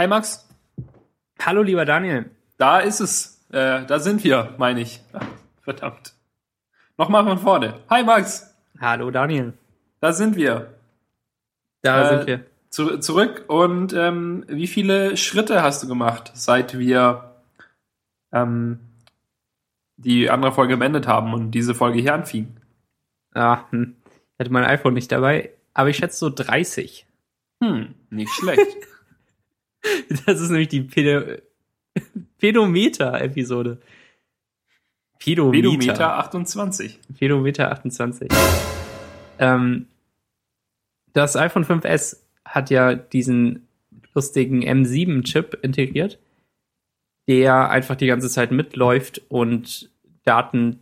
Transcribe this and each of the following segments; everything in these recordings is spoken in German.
Hi Max. Hallo lieber Daniel. Da ist es. Äh, da sind wir, meine ich. Verdammt. Nochmal von vorne. Hi Max. Hallo Daniel. Da sind wir. Da Äh, sind wir. Zu, zurück. Und ähm, wie viele Schritte hast du gemacht, seit wir ähm, die andere Folge beendet haben und diese Folge hier anfing? Ah, hm. Ich hatte mein iPhone nicht dabei, aber ich schätze so 30. Hm, nicht schlecht. Das ist nämlich die Pedo Pedometer-Episode. Pedometer. Vedometer 28. Pedometer 28. Ähm, das iPhone 5S hat ja diesen lustigen M7-Chip integriert, der einfach die ganze Zeit mitläuft und Daten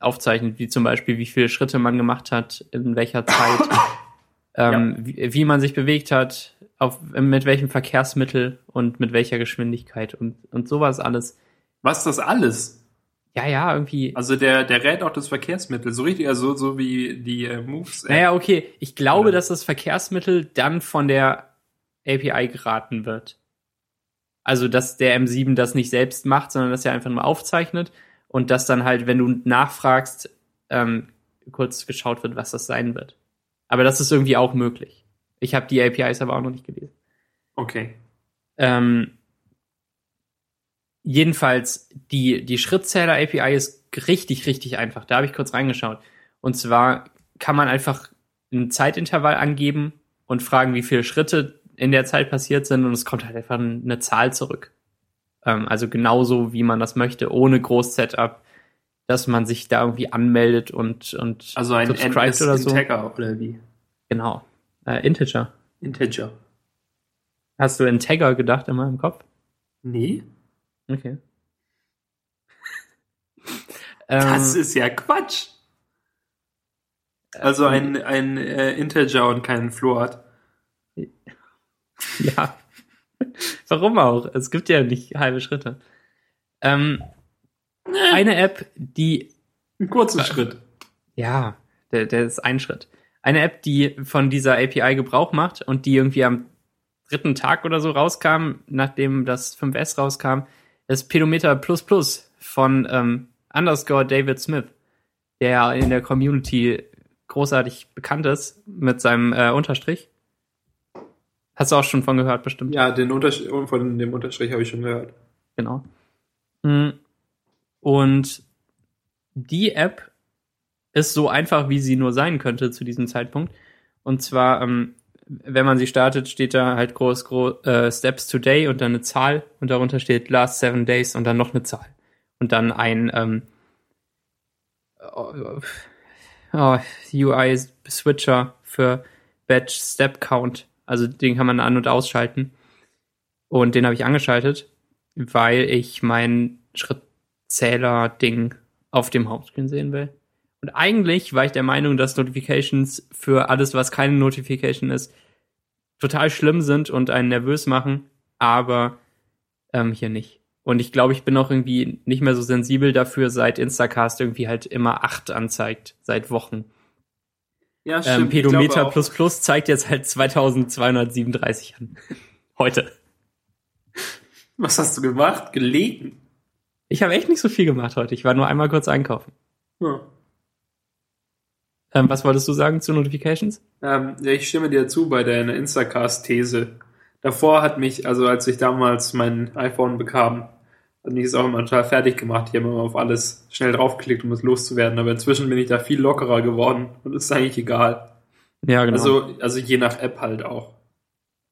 aufzeichnet, wie zum Beispiel, wie viele Schritte man gemacht hat, in welcher Zeit, ähm, wie, wie man sich bewegt hat, auf, mit welchem Verkehrsmittel und mit welcher Geschwindigkeit und, und sowas alles. Was ist das alles? Ja, ja, irgendwie. Also der, der rät auch das Verkehrsmittel. So richtig, also so wie die äh, Moves. Naja, okay. Ich glaube, Oder? dass das Verkehrsmittel dann von der API geraten wird. Also, dass der M7 das nicht selbst macht, sondern dass er einfach nur aufzeichnet und dass dann halt, wenn du nachfragst, ähm, kurz geschaut wird, was das sein wird. Aber das ist irgendwie auch möglich. Ich habe die APIs aber auch noch nicht gelesen. Okay. Ähm, jedenfalls, die, die Schrittzähler-API ist richtig, richtig einfach. Da habe ich kurz reingeschaut. Und zwar kann man einfach ein Zeitintervall angeben und fragen, wie viele Schritte in der Zeit passiert sind und es kommt halt einfach eine Zahl zurück. Ähm, also genauso, wie man das möchte, ohne Groß-Setup, dass man sich da irgendwie anmeldet und, und Also ein subscribed NS oder so. Integer oder wie? Genau. Äh, Integer. Integer. Hast du Integer gedacht in meinem Kopf? Nee. Okay. Das Ähm, ist ja Quatsch. Also ein, ein äh, Integer und kein Float. Ja. Warum auch? Es gibt ja nicht halbe Schritte. Ähm, eine App, die, Ein kurzer Schritt. ja, der, der ist ein Schritt. Eine App, die von dieser API Gebrauch macht und die irgendwie am dritten Tag oder so rauskam, nachdem das 5S rauskam, ist Pedometer Plus Plus von ähm, underscore David Smith, der in der Community großartig bekannt ist mit seinem äh, Unterstrich. Hast du auch schon von gehört, bestimmt. Ja, den Unterstrich, von dem Unterstrich habe ich schon gehört. Genau. Mm. Und die App ist so einfach, wie sie nur sein könnte zu diesem Zeitpunkt. Und zwar, ähm, wenn man sie startet, steht da halt groß, groß äh, Steps Today und dann eine Zahl und darunter steht Last Seven Days und dann noch eine Zahl. Und dann ein ähm, oh, oh, UI-Switcher für Batch Step Count. Also den kann man an- und ausschalten. Und den habe ich angeschaltet, weil ich mein Schrittzähler-Ding auf dem Hauptscreen sehen will. Und eigentlich war ich der Meinung, dass Notifications für alles, was keine Notification ist, total schlimm sind und einen nervös machen, aber ähm, hier nicht. Und ich glaube, ich bin auch irgendwie nicht mehr so sensibel dafür, seit Instacast irgendwie halt immer acht anzeigt, seit Wochen. Ja, Ähm, Ich Pedometer glaube auch- plus plus zeigt jetzt halt 2237 an. Heute. Was hast du gemacht? Gelegen. Ich habe echt nicht so viel gemacht heute. Ich war nur einmal kurz einkaufen. Hm. Ähm, was wolltest du sagen zu Notifications? Ähm, ja, ich stimme dir zu bei deiner Instacast-These. Davor hat mich, also als ich damals mein iPhone bekam, hat mich das auch immer total fertig gemacht. Ich habe immer auf alles schnell draufgeklickt, um es loszuwerden. Aber inzwischen bin ich da viel lockerer geworden und ist eigentlich egal. Ja, genau. Also, also je nach App halt auch.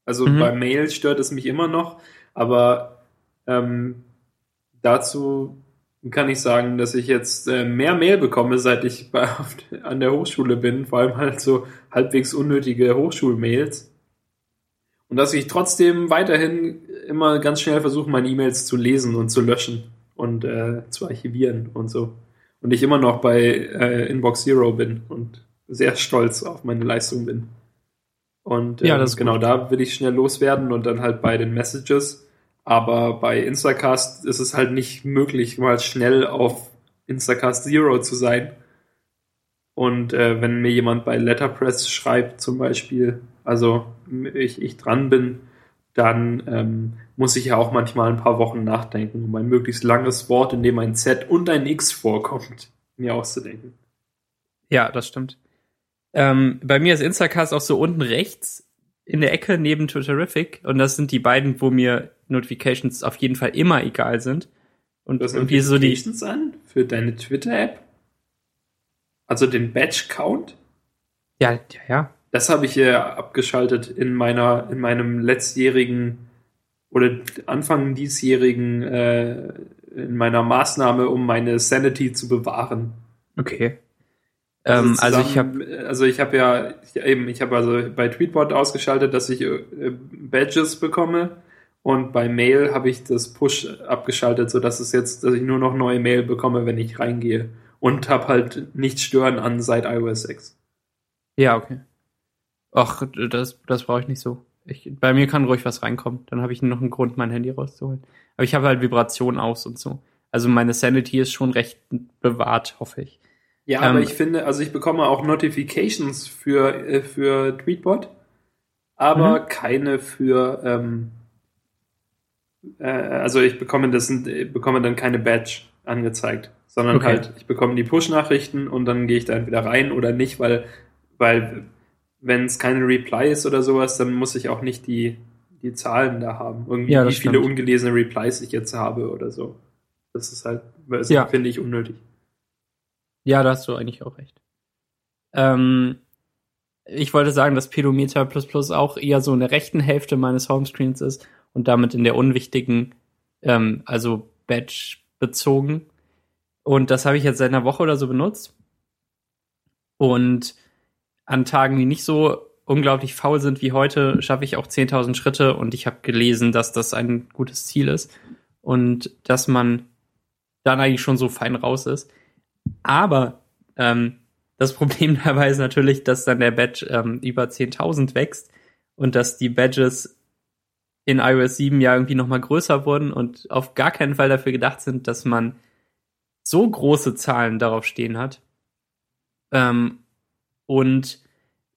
Also Mhm. bei Mail stört es mich immer noch, aber ähm, dazu kann ich sagen, dass ich jetzt äh, mehr Mail bekomme, seit ich bei, an der Hochschule bin, vor allem halt so halbwegs unnötige Hochschulmails. Und dass ich trotzdem weiterhin immer ganz schnell versuche, meine E-Mails zu lesen und zu löschen und äh, zu archivieren und so. Und ich immer noch bei äh, Inbox Zero bin und sehr stolz auf meine Leistung bin. Und Ja, ähm, das genau gut. da will ich schnell loswerden und dann halt bei den Messages. Aber bei Instacast ist es halt nicht möglich, mal schnell auf Instacast Zero zu sein. Und äh, wenn mir jemand bei Letterpress schreibt zum Beispiel, also ich, ich dran bin, dann ähm, muss ich ja auch manchmal ein paar Wochen nachdenken, um ein möglichst langes Wort, in dem ein Z und ein X vorkommt, mir auszudenken. Ja, das stimmt. Ähm, bei mir ist Instacast auch so unten rechts in der Ecke neben Twitterific und das sind die beiden, wo mir Notifications auf jeden Fall immer egal sind. Und Das irgendwie so die. Notifications an für deine Twitter-App? Also den Batch-Count? Ja, ja, ja. Das habe ich äh, abgeschaltet in meiner, in meinem letztjährigen oder Anfang diesjährigen, äh, in meiner Maßnahme, um meine Sanity zu bewahren. Okay. Ähm, also ich habe zusammen- also ich habe ja ich, eben, ich habe also bei Tweetbot ausgeschaltet, dass ich äh, Badges bekomme und bei Mail habe ich das Push abgeschaltet, so dass es jetzt, dass ich nur noch neue Mail bekomme, wenn ich reingehe und habe halt nicht stören an seit iOS 6. Ja, okay. Ach, das, das brauche ich nicht so. Ich, bei mir kann ruhig was reinkommen. Dann habe ich noch einen Grund, mein Handy rauszuholen. Aber ich habe halt Vibration aus und so. Also meine Sanity ist schon recht bewahrt, hoffe ich. Ja, Ähm, aber ich finde, also ich bekomme auch Notifications für, äh, für Tweetbot, aber Mhm. keine für, ähm, äh, also ich bekomme das, bekomme dann keine Badge angezeigt, sondern Okay. halt, ich bekomme die Push-Nachrichten und dann gehe ich da entweder rein oder nicht, weil, weil wenn es keine Reply ist oder sowas, dann muss ich auch nicht die, die Zahlen da haben. Irgendwie, Ja, wie viele stimmt. ungelesene Replies ich jetzt habe oder so. Das ist halt, das Ja. finde ich unnötig. Ja, da hast du eigentlich auch recht. Ähm, ich wollte sagen, dass Pedometer Plus Plus auch eher so in der rechten Hälfte meines Homescreens ist und damit in der unwichtigen, ähm, also Badge bezogen. Und das habe ich jetzt seit einer Woche oder so benutzt. Und an Tagen, die nicht so unglaublich faul sind wie heute, schaffe ich auch 10.000 Schritte und ich habe gelesen, dass das ein gutes Ziel ist und dass man dann eigentlich schon so fein raus ist. Aber ähm, das Problem dabei ist natürlich, dass dann der Badge ähm, über 10.000 wächst und dass die Badges in iOS 7 ja irgendwie noch mal größer wurden und auf gar keinen Fall dafür gedacht sind, dass man so große Zahlen darauf stehen hat. Ähm, und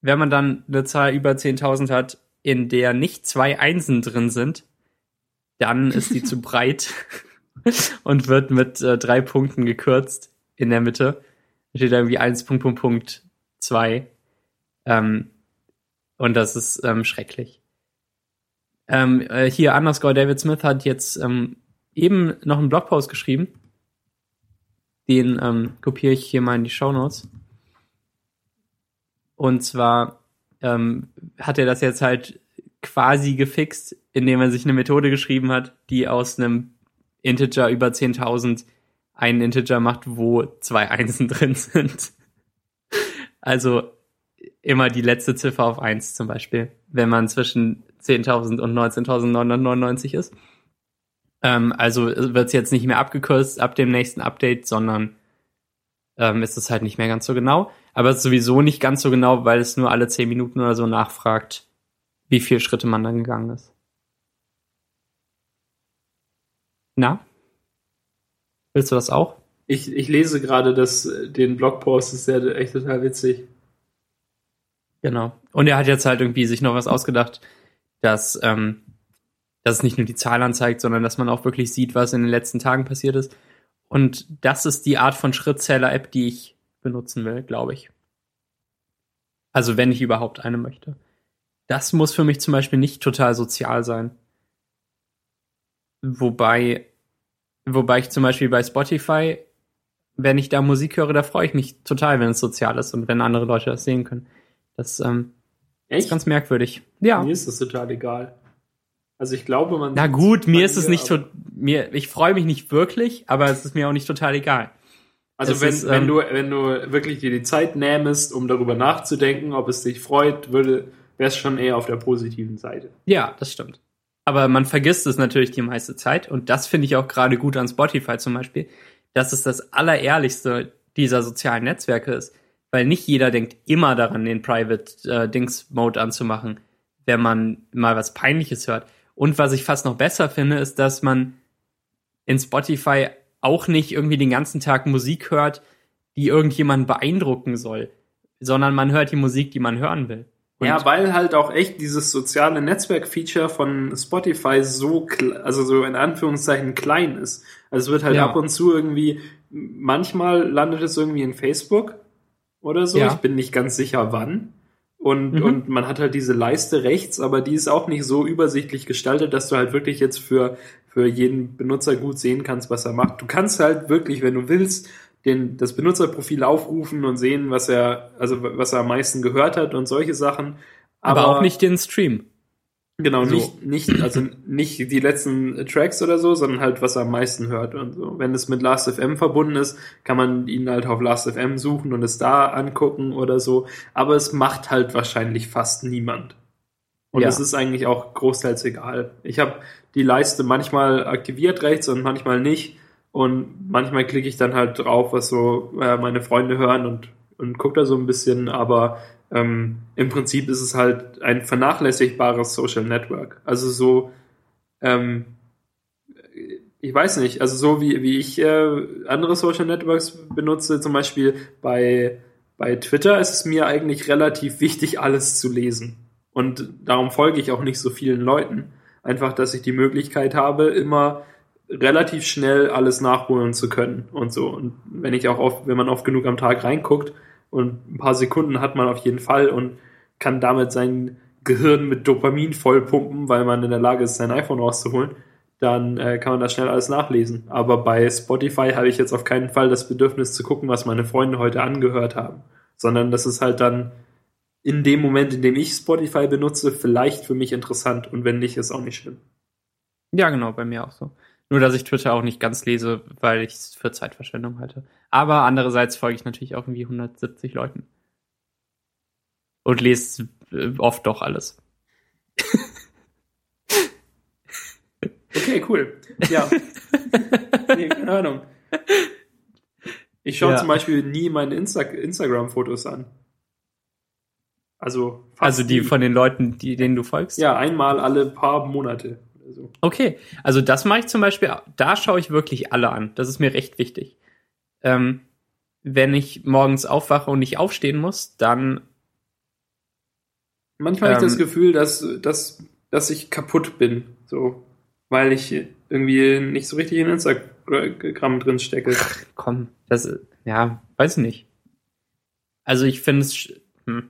wenn man dann eine Zahl über 10.000 hat, in der nicht zwei Einsen drin sind, dann ist die zu breit und wird mit äh, drei Punkten gekürzt in der Mitte. Da steht da irgendwie 1 Punkt, Punkt, Punkt 2. Ähm, und das ist ähm, schrecklich. Ähm, äh, hier, underscore David Smith hat jetzt ähm, eben noch einen Blogpost geschrieben. Den ähm, kopiere ich hier mal in die Show Notes. Und zwar ähm, hat er das jetzt halt quasi gefixt, indem er sich eine Methode geschrieben hat, die aus einem Integer über 10.000 einen Integer macht, wo zwei Einsen drin sind. Also immer die letzte Ziffer auf eins zum Beispiel, wenn man zwischen 10.000 und 19.999 ist. Ähm, also wird es jetzt nicht mehr abgekürzt ab dem nächsten Update, sondern ähm, ist es halt nicht mehr ganz so genau. Aber es ist sowieso nicht ganz so genau, weil es nur alle 10 Minuten oder so nachfragt, wie viele Schritte man dann gegangen ist. Na? Willst du das auch? Ich, ich lese gerade das, den Blogpost, das ist ja echt total witzig. Genau. Und er hat jetzt halt irgendwie sich noch was ausgedacht, dass, ähm, dass es nicht nur die Zahl anzeigt, sondern dass man auch wirklich sieht, was in den letzten Tagen passiert ist. Und das ist die Art von Schrittzähler-App, die ich benutzen will, glaube ich. Also wenn ich überhaupt eine möchte. Das muss für mich zum Beispiel nicht total sozial sein. Wobei, wobei ich zum Beispiel bei Spotify, wenn ich da Musik höre, da freue ich mich total, wenn es sozial ist und wenn andere Leute das sehen können. Das ähm, ist Echt? ganz merkwürdig. Ja. Mir ist das total egal. Also ich glaube, man. Na gut, mir ist es nicht so, mir, ich freue mich nicht wirklich, aber es ist mir auch nicht total egal. Also es wenn, ist, wenn ähm, du, wenn du wirklich dir die Zeit nähmest, um darüber nachzudenken, ob es dich freut, würde, wäre es schon eher auf der positiven Seite. Ja, das stimmt. Aber man vergisst es natürlich die meiste Zeit und das finde ich auch gerade gut an Spotify zum Beispiel, dass es das allerehrlichste dieser sozialen Netzwerke ist, weil nicht jeder denkt immer daran, den Private äh, Dings Mode anzumachen, wenn man mal was Peinliches hört. Und was ich fast noch besser finde, ist, dass man in Spotify auch nicht irgendwie den ganzen Tag Musik hört, die irgendjemanden beeindrucken soll, sondern man hört die Musik, die man hören will. Und ja, weil halt auch echt dieses soziale Netzwerk-Feature von Spotify so, also so in Anführungszeichen klein ist. Also es wird halt Ja. ab und zu irgendwie, manchmal landet es irgendwie in Facebook oder so. Ja. Ich bin nicht ganz sicher wann. Und, Mhm. und man hat halt diese Leiste rechts, aber die ist auch nicht so übersichtlich gestaltet, dass du halt wirklich jetzt für, für jeden Benutzer gut sehen kannst, was er macht. Du kannst halt wirklich, wenn du willst, den, das Benutzerprofil aufrufen und sehen, was er, also was er am meisten gehört hat und solche Sachen. aber, auch nicht den Stream. Genau, So. nicht, nicht, also nicht die letzten Tracks oder so, sondern halt, was er am meisten hört und so. Wenn es mit Last.fm verbunden ist, kann man ihn halt auf Last.fm suchen und es da angucken oder so. Aber es macht halt wahrscheinlich fast niemand. Und Ja. es ist eigentlich auch großteils egal. Ich habe die Leiste manchmal aktiviert rechts und manchmal nicht. Und manchmal klicke ich dann halt drauf, was so äh, meine Freunde hören und, und gucke da so ein bisschen, aber ähm, im Prinzip ist es halt ein vernachlässigbares Social Network. Also so, ähm, ich weiß nicht, also so wie, wie ich äh, andere Social Networks benutze, zum Beispiel bei, bei Twitter ist es mir eigentlich relativ wichtig, alles zu lesen. Und darum folge ich auch nicht so vielen Leuten. Einfach, dass ich die Möglichkeit habe, immer relativ schnell alles nachholen zu können und so. Und wenn ich auch oft, wenn man oft genug am Tag reinguckt und ein paar Sekunden hat man auf jeden Fall und kann damit sein Gehirn mit Dopamin vollpumpen, weil man in der Lage ist, sein iPhone rauszuholen, dann äh, kann man da schnell alles nachlesen. Aber bei Spotify habe ich jetzt auf keinen Fall das Bedürfnis zu gucken, was meine Freunde heute angehört haben, sondern das ist halt dann in dem Moment, in dem ich Spotify benutze, vielleicht für mich interessant und wenn nicht, ist auch nicht schlimm. Ja, genau, bei mir auch so. Nur, dass ich Twitter auch nicht ganz lese, weil ich es für Zeitverschwendung halte. Aber andererseits folge ich natürlich auch irgendwie 170 Leuten. Und lese äh, oft doch alles. Okay, cool. Ja. nee, keine Ahnung. Ich schaue Ja. zum Beispiel nie meine Insta Instagram-Fotos an. Also fast Also die nie. von den Leuten, die, denen du folgst? Ja, einmal alle paar Monate. Oder so. Okay, also das mache ich zum Beispiel, da schaue ich wirklich alle an. Das ist mir recht wichtig. Ähm, wenn ich morgens aufwache und nicht aufstehen muss, dann Manchmal habe ich das Ähm. Gefühl, dass, dass, dass ich kaputt bin. So. Weil ich irgendwie nicht so richtig in Instagram drin stecke. komm, das ja, weiß ich nicht. Also ich finde es, hm,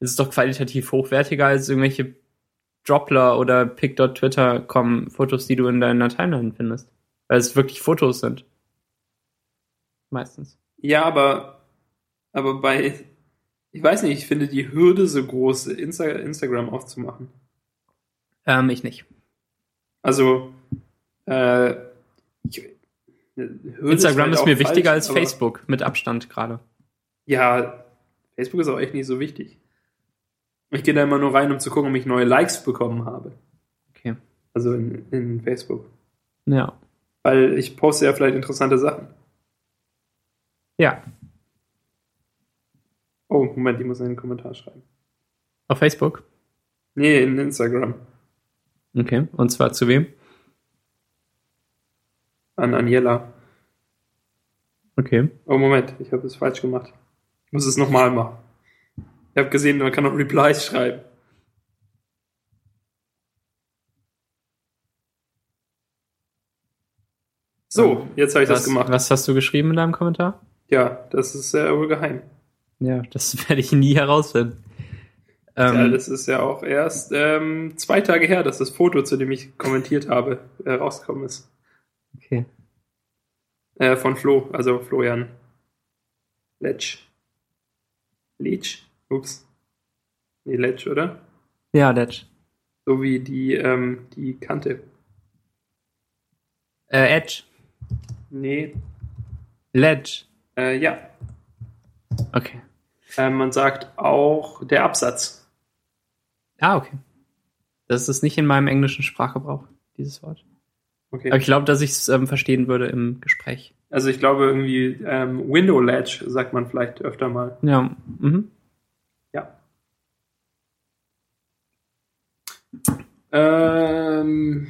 es ist doch qualitativ hochwertiger als irgendwelche Dropler oder Pic.twitter.com Fotos, die du in deiner Timeline findest. Weil es wirklich Fotos sind. Meistens. Ja, aber, aber bei, ich weiß nicht, ich finde die Hürde so groß, Insta Instagram aufzumachen. Ähm, ich nicht. Also, äh, ich, Hürde Instagram vielleicht ist auch mir falsch, wichtiger als Facebook, mit Abstand gerade. Ja, Facebook ist auch echt nicht so wichtig. Ich gehe da immer nur rein, um zu gucken, ob ich neue Likes bekommen habe. Okay. Also in, in Facebook. Ja. Weil ich poste ja vielleicht interessante Sachen. Ja. Oh, Moment, ich muss einen Kommentar schreiben. Auf Facebook? Nee, in Instagram. Okay. Und zwar zu wem? An Aniela. Okay. Oh, Moment, ich habe es falsch gemacht. Ich muss es nochmal machen. Ich habe gesehen, man kann auch Replies schreiben. So, jetzt habe ich was, das gemacht. Was hast du geschrieben in deinem Kommentar? Ja, das ist ja wohl geheim. Ja, das werde ich nie herausfinden. Ähm, ja, das ist ja auch erst ähm, zwei Tage her, dass das Foto, zu dem ich kommentiert habe, äh, rausgekommen ist. okay. Äh, von Flo, also Florian Letsch. Letsch? Ups. Nee, Letsch, oder? Ja, Letsch. So wie die, ähm, die Kante. Äh, Edge. Nee, Ledge. äh, ja. Okay. Äh, man sagt auch der Absatz. Ah, okay. Das ist nicht in meinem englischen Sprachgebrauch, dieses Wort. Okay. Aber ich glaube, dass ich es ähm, verstehen würde im Gespräch. Also ich glaube irgendwie ähm, Window Ledge sagt man vielleicht öfter mal. Ja. Mhm. Ähm,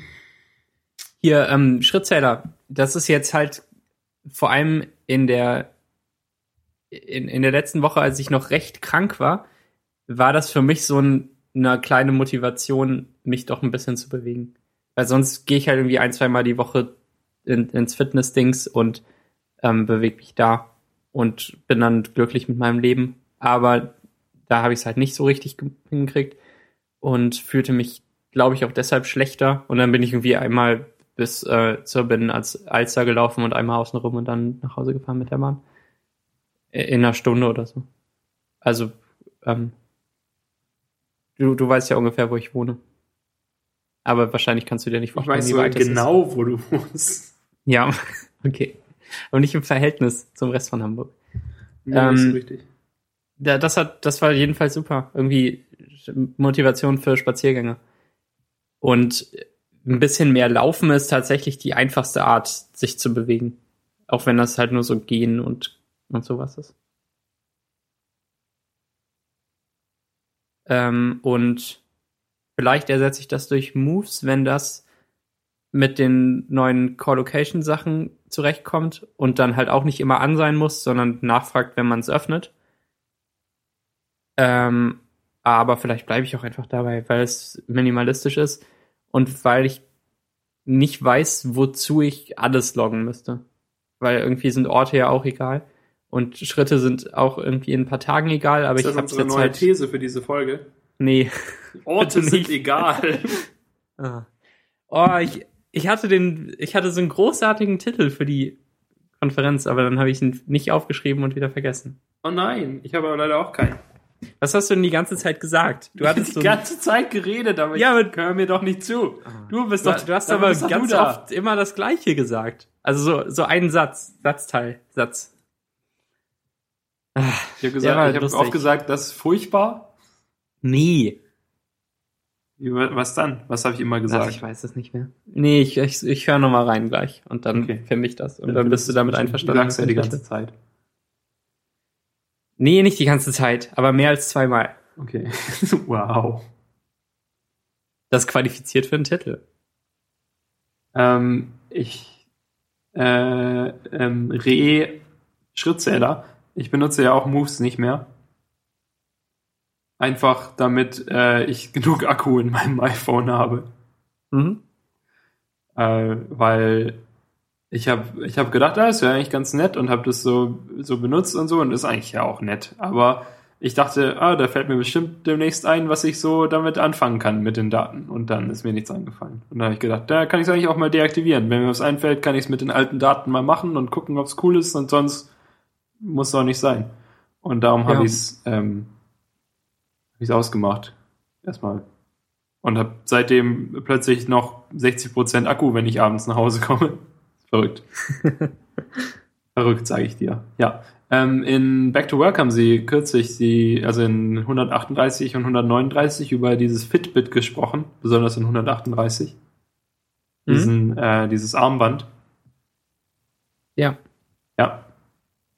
Hier, ähm, Schrittzähler. Das ist jetzt halt vor allem in der in, in der letzten Woche, als ich noch recht krank war, war das für mich so ein, eine kleine Motivation, mich doch ein bisschen zu bewegen. Weil sonst gehe ich halt irgendwie ein, zwei Mal die Woche in, ins Fitness-Dings und ähm, bewege mich da und bin dann glücklich mit meinem Leben. Aber da habe ich es halt nicht so richtig hingekriegt und fühlte mich, glaube ich, auch deshalb schlechter. Und dann bin ich irgendwie einmal bis äh, zur Binnen als Alster gelaufen und einmal außen rum und dann nach Hause gefahren mit der Bahn. In einer Stunde oder so. Also, ähm, du, du weißt ja ungefähr, wo ich wohne. Aber wahrscheinlich kannst du dir nicht Ich vorstellen, weiß wie weit ist. genau, wo du wohnst. Ja, okay. Aber nicht im Verhältnis zum Rest von Hamburg. Ja, Ähm, ist richtig. Das hat, das war jedenfalls super. Irgendwie Motivation für Spaziergänge. Und ein bisschen mehr Laufen ist tatsächlich die einfachste Art, sich zu bewegen. Auch wenn das halt nur so gehen und, und sowas ist. Ähm, und vielleicht ersetze ich das durch Moves, wenn das mit den neuen Core-Location Sachen zurechtkommt und dann halt auch nicht immer an sein muss, sondern nachfragt, wenn man es öffnet. Ähm, aber vielleicht bleibe ich auch einfach dabei, weil es minimalistisch ist und weil ich nicht weiß, wozu ich alles loggen müsste. Weil irgendwie sind Orte ja auch egal und Schritte sind auch irgendwie in ein paar Tagen egal, aber ist ich habe jetzt neue halt These für diese Folge? nee. Orte sind egal. Ah. Oh, ich, ich hatte den, ich hatte so einen großartigen Titel für die Konferenz, aber dann habe ich ihn nicht aufgeschrieben und wieder vergessen. Oh nein, ich habe aber leider auch keinen. Was hast du denn die ganze Zeit gesagt? Du hattest die so ganze Zeit geredet, aber Ja, aber- hör mir doch nicht zu. Du bist doch, du hast dann aber ganz da. oft immer das Gleiche gesagt. Also so, so einen Satz, Satzteil, Satz. Ah, Ich habe Der war gesagt, ich habe lustig. auch gesagt, das ist furchtbar. nee. Was dann? Was habe ich immer Ach, gesagt? ich weiß es nicht mehr. Nee, ich, ich, ich höre nochmal rein gleich und dann Okay. filme ich das. Und dann bist du damit einverstanden. Du sagst ja die ganze Zeit. Nee, nicht die ganze Zeit, aber mehr als zweimal. Okay. wow. Das qualifiziert für einen Titel. Ähm, ich äh, ähm, Re Schrittzähler. Ich benutze ja auch Moves nicht mehr. Einfach damit äh, ich genug Akku in meinem iPhone habe. Mhm. äh, weil ich habe ich hab gedacht, ah, das wäre eigentlich ganz nett und habe das so, so benutzt und so und ist eigentlich ja auch nett. Aber ich dachte, ah, da fällt mir bestimmt demnächst ein, was ich so damit anfangen kann mit den Daten. Und dann ist mir nichts eingefallen. Und da habe ich gedacht, da kann ich es eigentlich auch mal deaktivieren. Wenn mir was einfällt, kann ich es mit den alten Daten mal machen und gucken, ob es cool ist und sonst muss es auch nicht sein. Und darum habe Ja. ich es ähm, hab ich's ausgemacht. Erstmal. Und habe seitdem plötzlich noch 60% Akku, wenn ich abends nach Hause komme. Verrückt. Verrückt, sage ich dir. Ja. Ähm, in Back to Work haben sie kürzlich die, also in 138 und 139 über dieses Fitbit gesprochen, besonders in 138. Mhm. Diesen, äh, dieses Armband. Ja. Ja.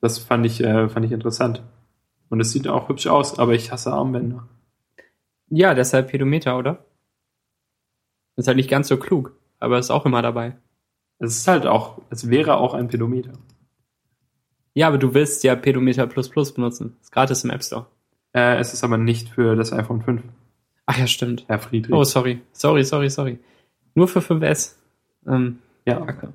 Das fand ich, äh, fand ich interessant. Und es sieht auch hübsch aus, aber ich hasse Armbänder. Ja, deshalb Pedometer, oder? Ist halt nicht ganz so klug, aber ist auch immer dabei. Es ist halt auch, es wäre auch ein Pedometer. Ja, aber du willst ja Pedometer Plus Plus benutzen. Ist gratis im App Store. Äh, es ist aber nicht für das iPhone 5, Ach ja, stimmt. Herr Friedrich. Oh, sorry. Sorry, sorry, sorry. Nur für 5S. Ähm, ja. Kacke.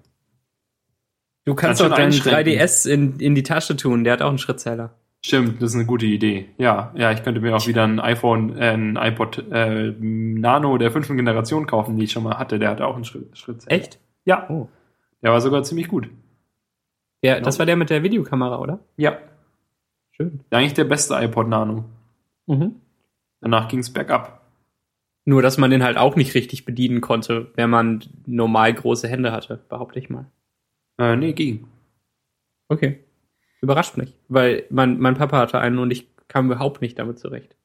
Du Kannst auch deinen einschränken. 3DS in, in die Tasche tun. Der hat auch einen Schrittzähler. Stimmt, das ist eine gute Idee. Ja, ja, ich könnte mir auch wieder ein iPhone, äh, ein iPod äh, Nano der fünften Generation kaufen, die ich schon mal hatte. Der hatte auch einen Schritt, Schrittzähler. Echt? Ja, Oh. der war sogar ziemlich gut. Der, Genau. Das war der mit der Videokamera, oder? Ja, Schön. eigentlich der beste iPod Nano. Mhm. Danach ging's bergab. Nur, dass man den halt auch nicht richtig bedienen konnte, wenn man normal große Hände hatte, behaupte ich mal. Äh, nee, ging. Okay. Überrascht mich, weil mein, mein Papa hatte einen und ich kam überhaupt nicht damit zurecht.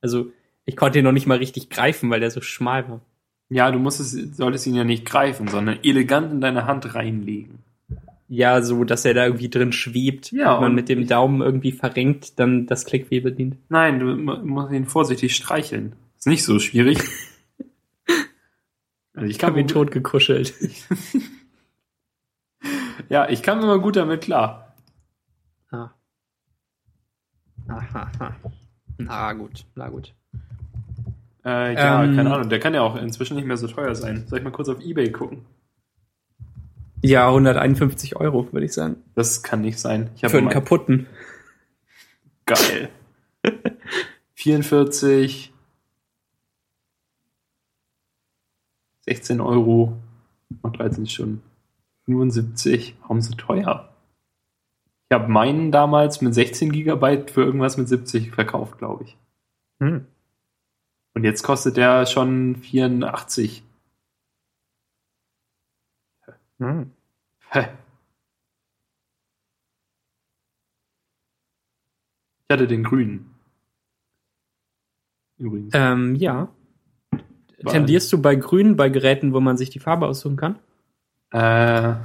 Also, ich konnte ihn noch nicht mal richtig greifen, weil der so schmal war. Ja, du musstest, solltest ihn ja nicht greifen, sondern elegant in deine Hand reinlegen. Ja, so, dass er da irgendwie drin schwebt. Ja, Wenn man und mit dem Daumen irgendwie verrenkt, dann das Klickweh bedient. Nein, du mu- musst ihn vorsichtig streicheln. Ist nicht so schwierig. Also ich habe ihn tot gekuschelt. Ja, ich kam immer gut damit klar. Ah. Aha. Na gut, na gut. Äh, ja, Ähm. keine Ahnung. Der kann ja auch inzwischen nicht mehr so teuer sein. Soll ich mal kurz auf Ebay gucken? Ja, 151 Euro, würde ich sagen. Das kann nicht sein. Ich Für habe einen kaputten. geil. 44 16 Euro noch 13 Stunden. 75. Warum so teuer? Ich habe meinen damals mit 16 Gigabyte für irgendwas mit 70 verkauft, glaube ich. Hm. Und jetzt kostet der schon 84. Hm. Ich hatte den grünen. Übrigens. Ähm, ja. Weil- Tendierst du bei Grün bei Geräten, wo man sich die Farbe aussuchen kann? Äh,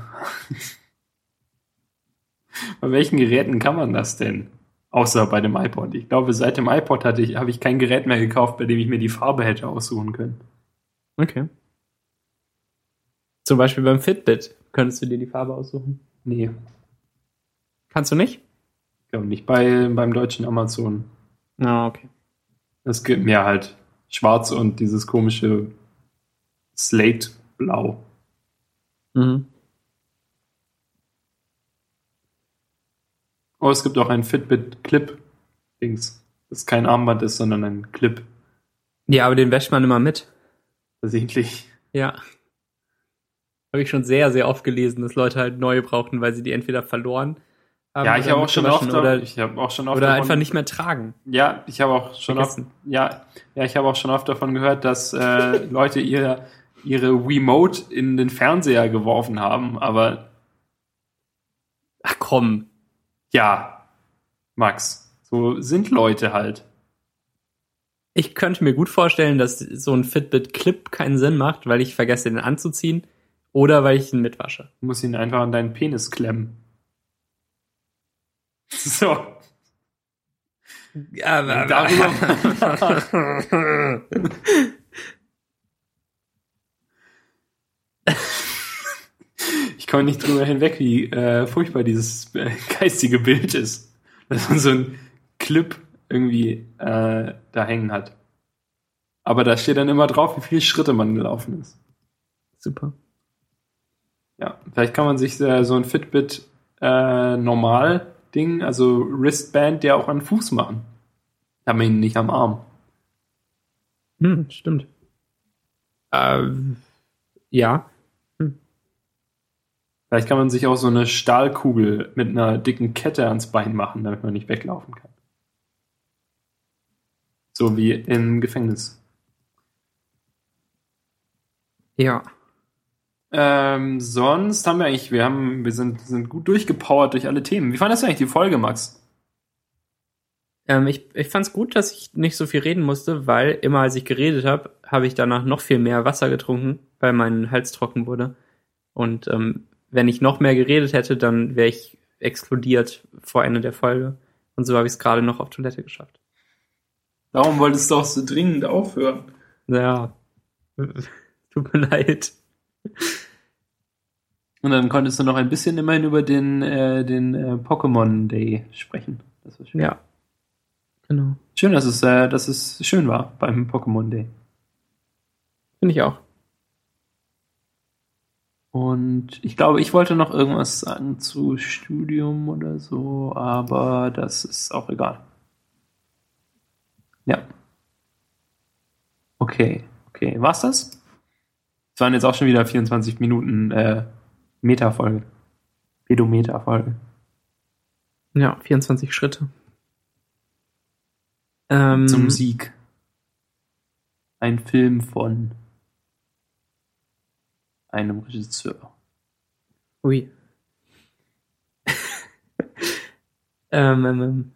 bei welchen Geräten kann man das denn? Außer bei dem iPod. Ich glaube, seit dem iPod hatte ich, habe ich kein Gerät mehr gekauft, bei dem ich mir die Farbe hätte aussuchen können. Okay. Zum Beispiel beim Fitbit könntest du dir die Farbe aussuchen. Nee, Kannst du nicht? ich glaube nicht. Bei, beim deutschen Amazon. Ah, okay. Es gibt mir halt schwarz und dieses komische Slate-Blau. Mhm. Oh, es gibt auch ein Fitbit Clip-Dings. Das kein Armband ist, sondern ein Clip. Ja, aber den wäscht man immer mit. Versehentlich. Ja. Habe ich schon sehr, sehr oft gelesen, dass Leute halt neue brauchten, weil sie die entweder verloren haben. Ja, ich oder habe auch schon oft, Oder, ich habe auch schon oft oder davon- einfach nicht mehr tragen. Ja, ich habe auch schon oft, Vergessen. ja, ja, ich habe auch schon oft davon gehört, dass äh, Leute ihre ihre Remote in den Fernseher geworfen haben, aber Ach komm. Ja, Max, so sind Leute halt. Ich könnte mir gut vorstellen, dass so ein Fitbit Clip keinen Sinn macht, weil ich vergesse, den anzuziehen oder weil ich ihn mitwasche. Du musst ihn einfach an deinen Penis klemmen. So, Aber, darüber. ich komme nicht drüber hinweg, wie äh, furchtbar dieses äh, geistige Bild ist. Dass man so einen Clip irgendwie äh, da hängen hat. Aber da steht dann immer drauf, wie viele Schritte man gelaufen ist. Super. Ja, vielleicht kann man sich äh, so ein Fitbit äh, normal Ding, also Wristband, der auch an Fuß machen. Haben wir ihn nicht am Arm. Hm, stimmt. Ähm, ja. Vielleicht kann man sich auch so eine Stahlkugel mit einer dicken Kette ans Bein machen, damit man nicht weglaufen kann. So wie im Gefängnis. Ja. Ähm, sonst haben wir eigentlich, wir haben, wir sind, sind gut durchgepowert durch alle Themen. Wie fandest du eigentlich die Folge, Max? Ähm, ich ich fand es gut, dass ich nicht so viel reden musste, weil immer als ich geredet habe, habe ich danach noch viel mehr Wasser getrunken, weil mein Hals trocken wurde. Und ähm, wenn ich noch mehr geredet hätte, dann wäre ich explodiert vor Ende der Folge. Und so habe ich es gerade noch auf Toilette geschafft. Darum wolltest du auch so dringend aufhören. Ja. Tut mir leid. Und dann konntest du noch ein bisschen immerhin über den, äh, den äh, Pokémon Day sprechen. Das war schön. Ja. Genau. Schön, dass es, äh, dass es schön war beim Pokémon Day. Finde ich auch. Und ich glaube, ich wollte noch irgendwas sagen zu Studium oder so, aber das ist auch egal. Ja. Okay, okay. War's das? Es waren jetzt auch schon wieder 24 Minuten äh, Meta-Folge. Pedometer-Folge. Ja, 24 Schritte. Ähm, Zum Sieg. Ein Film von einem Regisseur. Ui. ähm, ähm, ähm.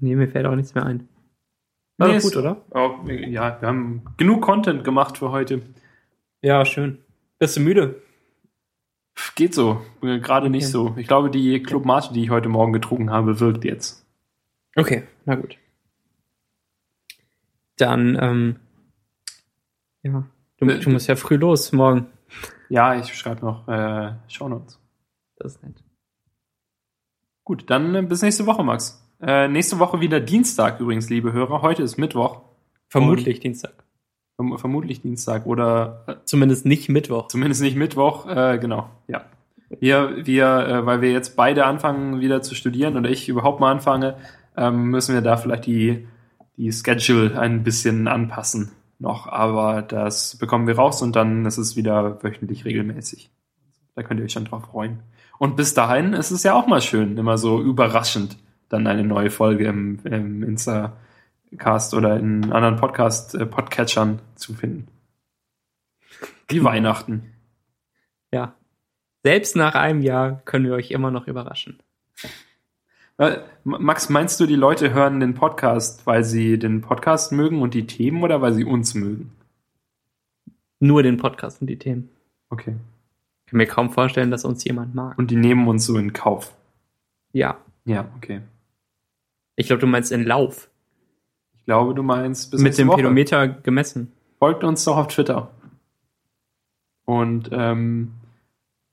Nee, mir fällt auch nichts mehr ein. War Nee, gut, oder? Oh, ja, wir haben genug Content gemacht für heute. Ja, schön. Bist du müde? Geht so. Äh, Gerade nicht Okay. so. Ich glaube, die Club Mate, die ich heute Morgen getrunken habe, wirkt jetzt. Okay, na gut. Dann, ähm, ja, du, Äh, du musst ja früh los morgen. Ja, ich schreibe noch äh, Shownotes. Das ist nett. Gut, dann äh, bis nächste Woche, Max. Äh, nächste Woche wieder Dienstag übrigens, liebe Hörer. Heute ist Mittwoch. Vermutlich Dienstag. Verm vermutlich Dienstag oder äh, Zumindest nicht Mittwoch. zumindest nicht Mittwoch. Äh, genau, ja. Wir, wir äh, weil wir jetzt beide anfangen wieder zu studieren oder ich überhaupt mal anfange, ähm, müssen wir da vielleicht die, die Schedule ein bisschen anpassen noch. Aber das bekommen wir raus und dann ist es wieder wöchentlich regelmäßig. Da könnt ihr euch schon drauf freuen. Und bis dahin ist es ja auch mal schön, immer so überraschend, dann eine neue Folge im, im Instacast oder in anderen Podcast, äh, Podcatchern zu finden. Wie Weihnachten. Ja. Selbst nach einem Jahr können wir euch immer noch überraschen. Äh, Max, meinst du, die Leute hören den Podcast, weil sie den Podcast mögen und die Themen oder weil sie uns mögen? Nur den Podcast und die Themen. Okay. Ich kann mir kaum vorstellen, dass uns jemand mag. Und die nehmen uns so in Kauf. Ja. Ja, okay. Ich glaube, du meinst in Lauf. Ich glaube, du meinst bis Mit dem Woche. Pedometer gemessen. Folgt uns doch auf Twitter. Und ähm,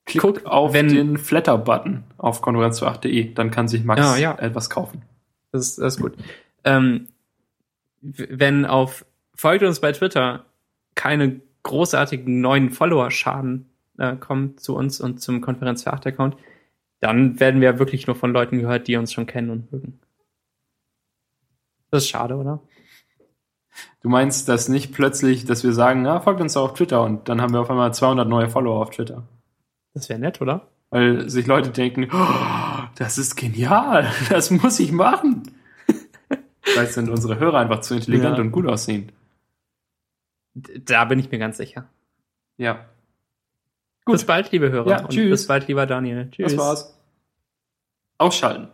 klickt Guck, auf wenn- den Flatter-Button auf konkurrenz2.de. Dann kann sich Max Ah, ja. etwas kaufen. Das ist, das ist gut. Ähm, wenn auf folgt uns bei Twitter keine großartigen neuen Follower-Schaden äh, kommen zu uns und zum Konferenz für 8 Account, dann werden wir wirklich nur von Leuten gehört, die uns schon kennen und mögen. Das ist schade, oder? Du meinst das nicht plötzlich, dass wir sagen, na, folgt uns auf Twitter und dann haben wir auf einmal 200 neue Follower auf Twitter. Das wäre nett, oder? Weil sich Leute denken, oh, das ist genial, das muss ich machen. Vielleicht sind unsere Hörer einfach zu intelligent Ja. und gut aussehend. D- Da bin ich mir ganz sicher. Ja, Bis bald, liebe Hörer. Ja, tschüss. Bis bald, lieber Daniel. Tschüss. das war's. Ausschalten.